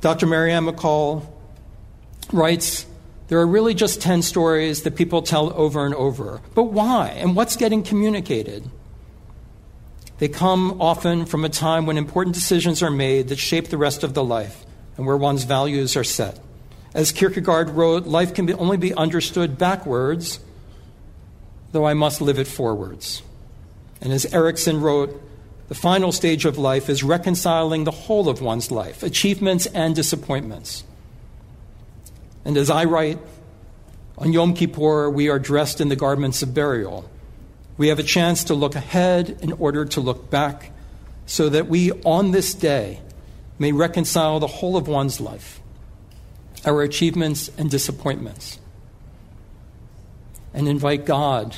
Dr. Marianne McCall writes there are really just 10 stories that people tell over and over. But why? And what's getting communicated? They come often from a time when important decisions are made that shape the rest of the life and where one's values are set. As Kierkegaard wrote, life can be, only be understood backwards, though I must live it forwards. And as Erikson wrote, the final stage of life is reconciling the whole of one's life, achievements and disappointments. And as I write, on Yom Kippur, we are dressed in the garments of burial. We have a chance to look ahead in order to look back, so that we, on this day, may reconcile the whole of one's life, our achievements and disappointments, and invite God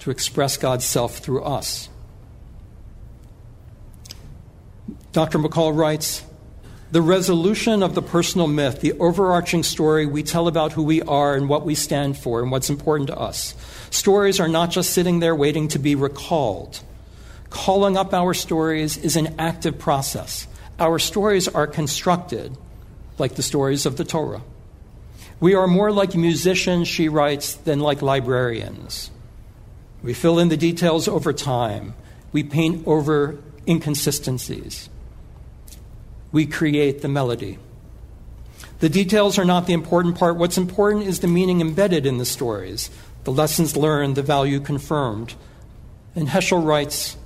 to express God's self through us. Dr. McCall writes The resolution of the personal myth, the overarching story we tell about who we are and what we stand for and what's important to us. Stories are not just sitting there waiting to be recalled. Calling up our stories is an active process. Our stories are constructed like the stories of the Torah. We are more like musicians, she writes, than like librarians. We fill in the details over time. We paint over inconsistencies we create the melody. The details are not the important part. What's important is the meaning embedded in the stories, the lessons learned, the value confirmed. And Heschel writes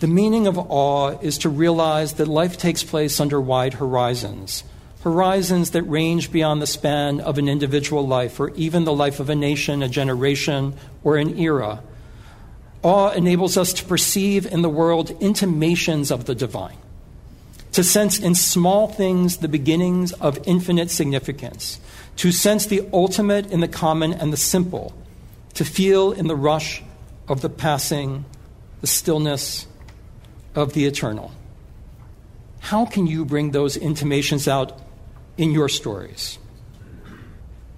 The meaning of awe is to realize that life takes place under wide horizons, horizons that range beyond the span of an individual life or even the life of a nation, a generation, or an era. Awe enables us to perceive in the world intimations of the divine, to sense in small things the beginnings of infinite significance, to sense the ultimate in the common and the simple, to feel in the rush of the passing, the stillness of the eternal. How can you bring those intimations out in your stories?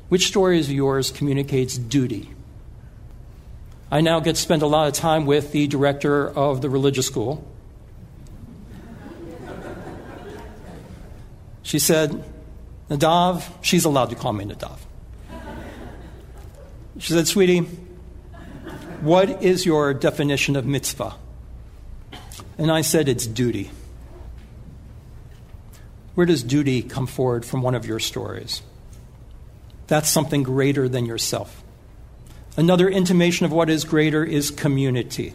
Which story of yours communicates duty? I now get to spend a lot of time with the director of the religious school. She said, Nadav, she's allowed to call me Nadav. She said, Sweetie, what is your definition of mitzvah? And I said, It's duty. Where does duty come forward from one of your stories? That's something greater than yourself. Another intimation of what is greater is community.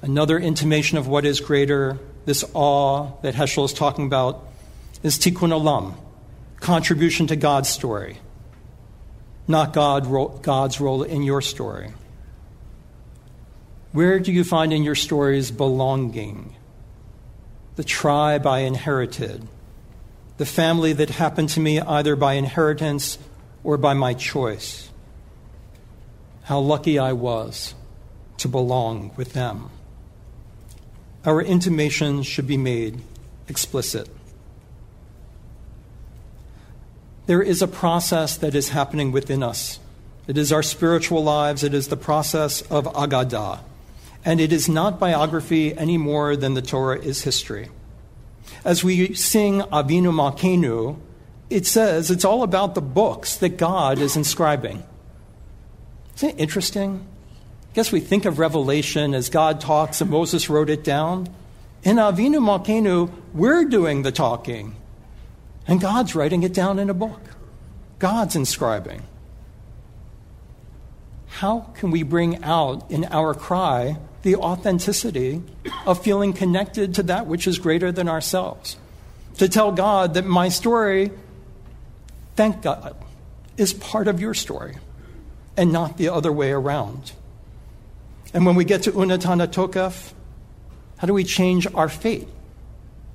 Another intimation of what is greater, this awe that Heschel is talking about, is tikkun olam, contribution to God's story, not God, God's role in your story. Where do you find in your stories belonging? The tribe I inherited, the family that happened to me either by inheritance or by my choice how lucky I was to belong with them. Our intimations should be made explicit. There is a process that is happening within us. It is our spiritual lives, it is the process of Aggadah. And it is not biography any more than the Torah is history. As we sing Avinu Malkeinu, it says it's all about the books that God is inscribing. Isn't it interesting? I guess we think of Revelation as God talks and Moses wrote it down. In Avinu Malkeinu, we're doing the talking. And God's writing it down in a book. God's inscribing. How can we bring out in our cry the authenticity of feeling connected to that which is greater than ourselves? To tell God that my story, thank God, is part of your story and not the other way around. And when we get to Unetaneh Tokef, how do we change our fate?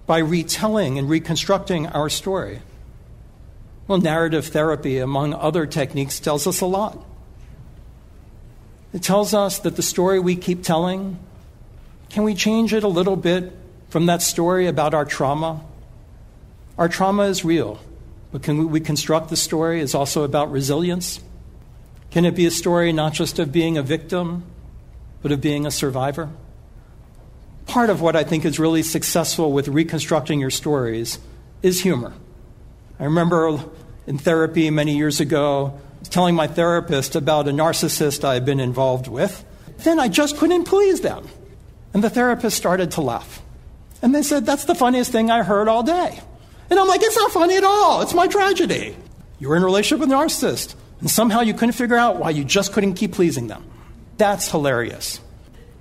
By retelling and reconstructing our story. Well, narrative therapy, among other techniques, tells us a lot. It tells us that the story we keep telling, can we change it a little bit from that story about our trauma? Our trauma is real, but can we reconstruct the story is also about resilience? Can it be a story not just of being a victim, but of being a survivor? Part of what I think is really successful with reconstructing your stories is humor. I remember in therapy many years ago telling my therapist about a narcissist I had been involved with. Then I just couldn't please them. And the therapist started to laugh. And they said, That's the funniest thing I heard all day. And I'm like, It's not funny at all. It's my tragedy. You're in a relationship with a narcissist, and somehow you couldn't figure out why you just couldn't keep pleasing them. That's hilarious.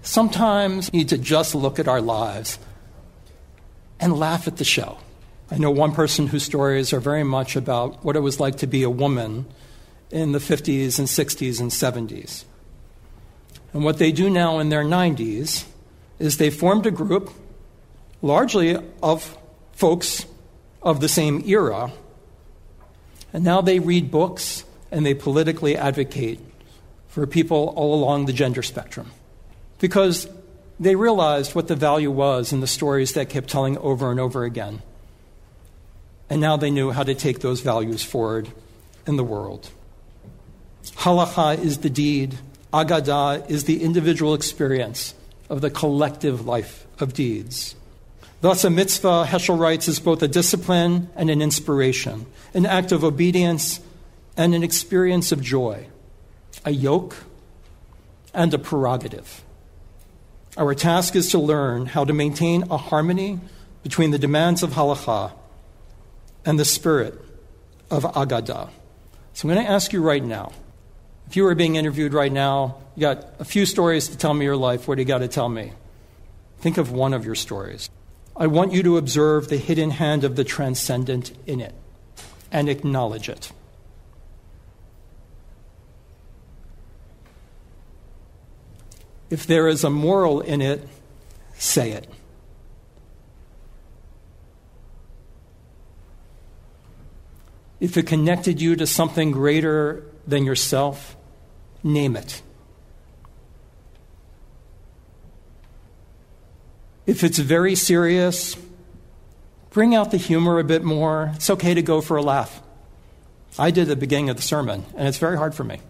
Sometimes you need to just look at our lives and laugh at the show. I know one person whose stories are very much about what it was like to be a woman in the 50s and 60s and 70s. And what they do now in their 90s is they formed a group, largely of folks of the same era, and now they read books and they politically advocate for people all along the gender spectrum. Because they realized what the value was in the stories that kept telling over and over again. And now they knew how to take those values forward in the world. Halakhah is the deed, Aggadah is the individual experience of the collective life of deeds. Thus, a mitzvah, Heschel writes, is both a discipline and an inspiration, an act of obedience and an experience of joy, a yoke and a prerogative. Our task is to learn how to maintain a harmony between the demands of halakhah and the spirit of aggadah. So I'm going to ask you right now if you were being interviewed right now, you got a few stories to tell me your life. What do you got to tell me? Think of one of your stories. I want you to observe the hidden hand of the transcendent in it and acknowledge it. If there is a moral in it, say it. If it connected you to something greater than yourself, name it. If it's very serious, bring out the humor a bit more. It's okay to go for a laugh. I did the beginning of the sermon, and it's very hard for me.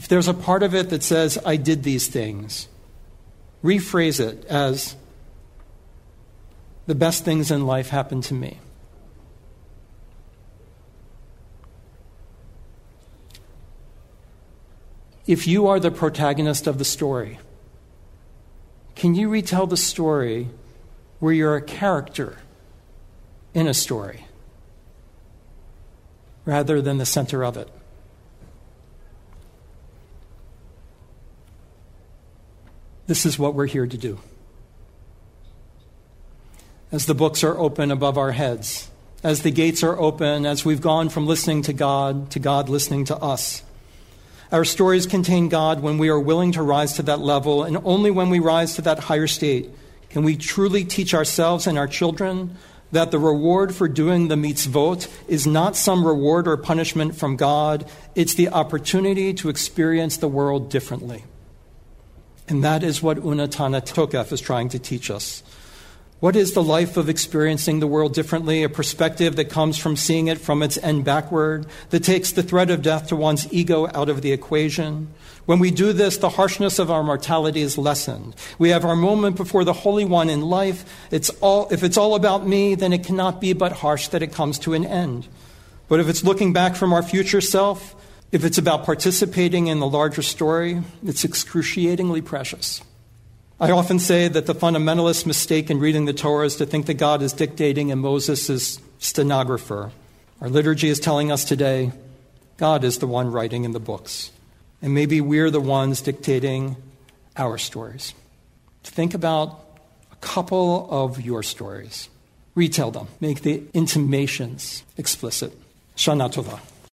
If there's a part of it that says, I did these things, rephrase it as, the best things in life happened to me. If you are the protagonist of the story, can you retell the story where you're a character in a story rather than the center of it? This is what we're here to do. As the books are open above our heads, as the gates are open, as we've gone from listening to God to God listening to us. Our stories contain God when we are willing to rise to that level, and only when we rise to that higher state can we truly teach ourselves and our children that the reward for doing the mitzvot is not some reward or punishment from God, it's the opportunity to experience the world differently. And that is what Unetaneh Tokef is trying to teach us. What is the life of experiencing the world differently? A perspective that comes from seeing it from its end backward, that takes the threat of death to one's ego out of the equation. When we do this, the harshness of our mortality is lessened. We have our moment before the Holy One in life. It's all, if it's all about me, then it cannot be but harsh that it comes to an end. But if it's looking back from our future self, if it's about participating in the larger story, it's excruciatingly precious. I often say that the fundamentalist mistake in reading the Torah is to think that God is dictating and Moses is stenographer. Our liturgy is telling us today God is the one writing in the books. And maybe we're the ones dictating our stories. Think about a couple of your stories. Retell them. Make the intimations explicit. Shana Tova.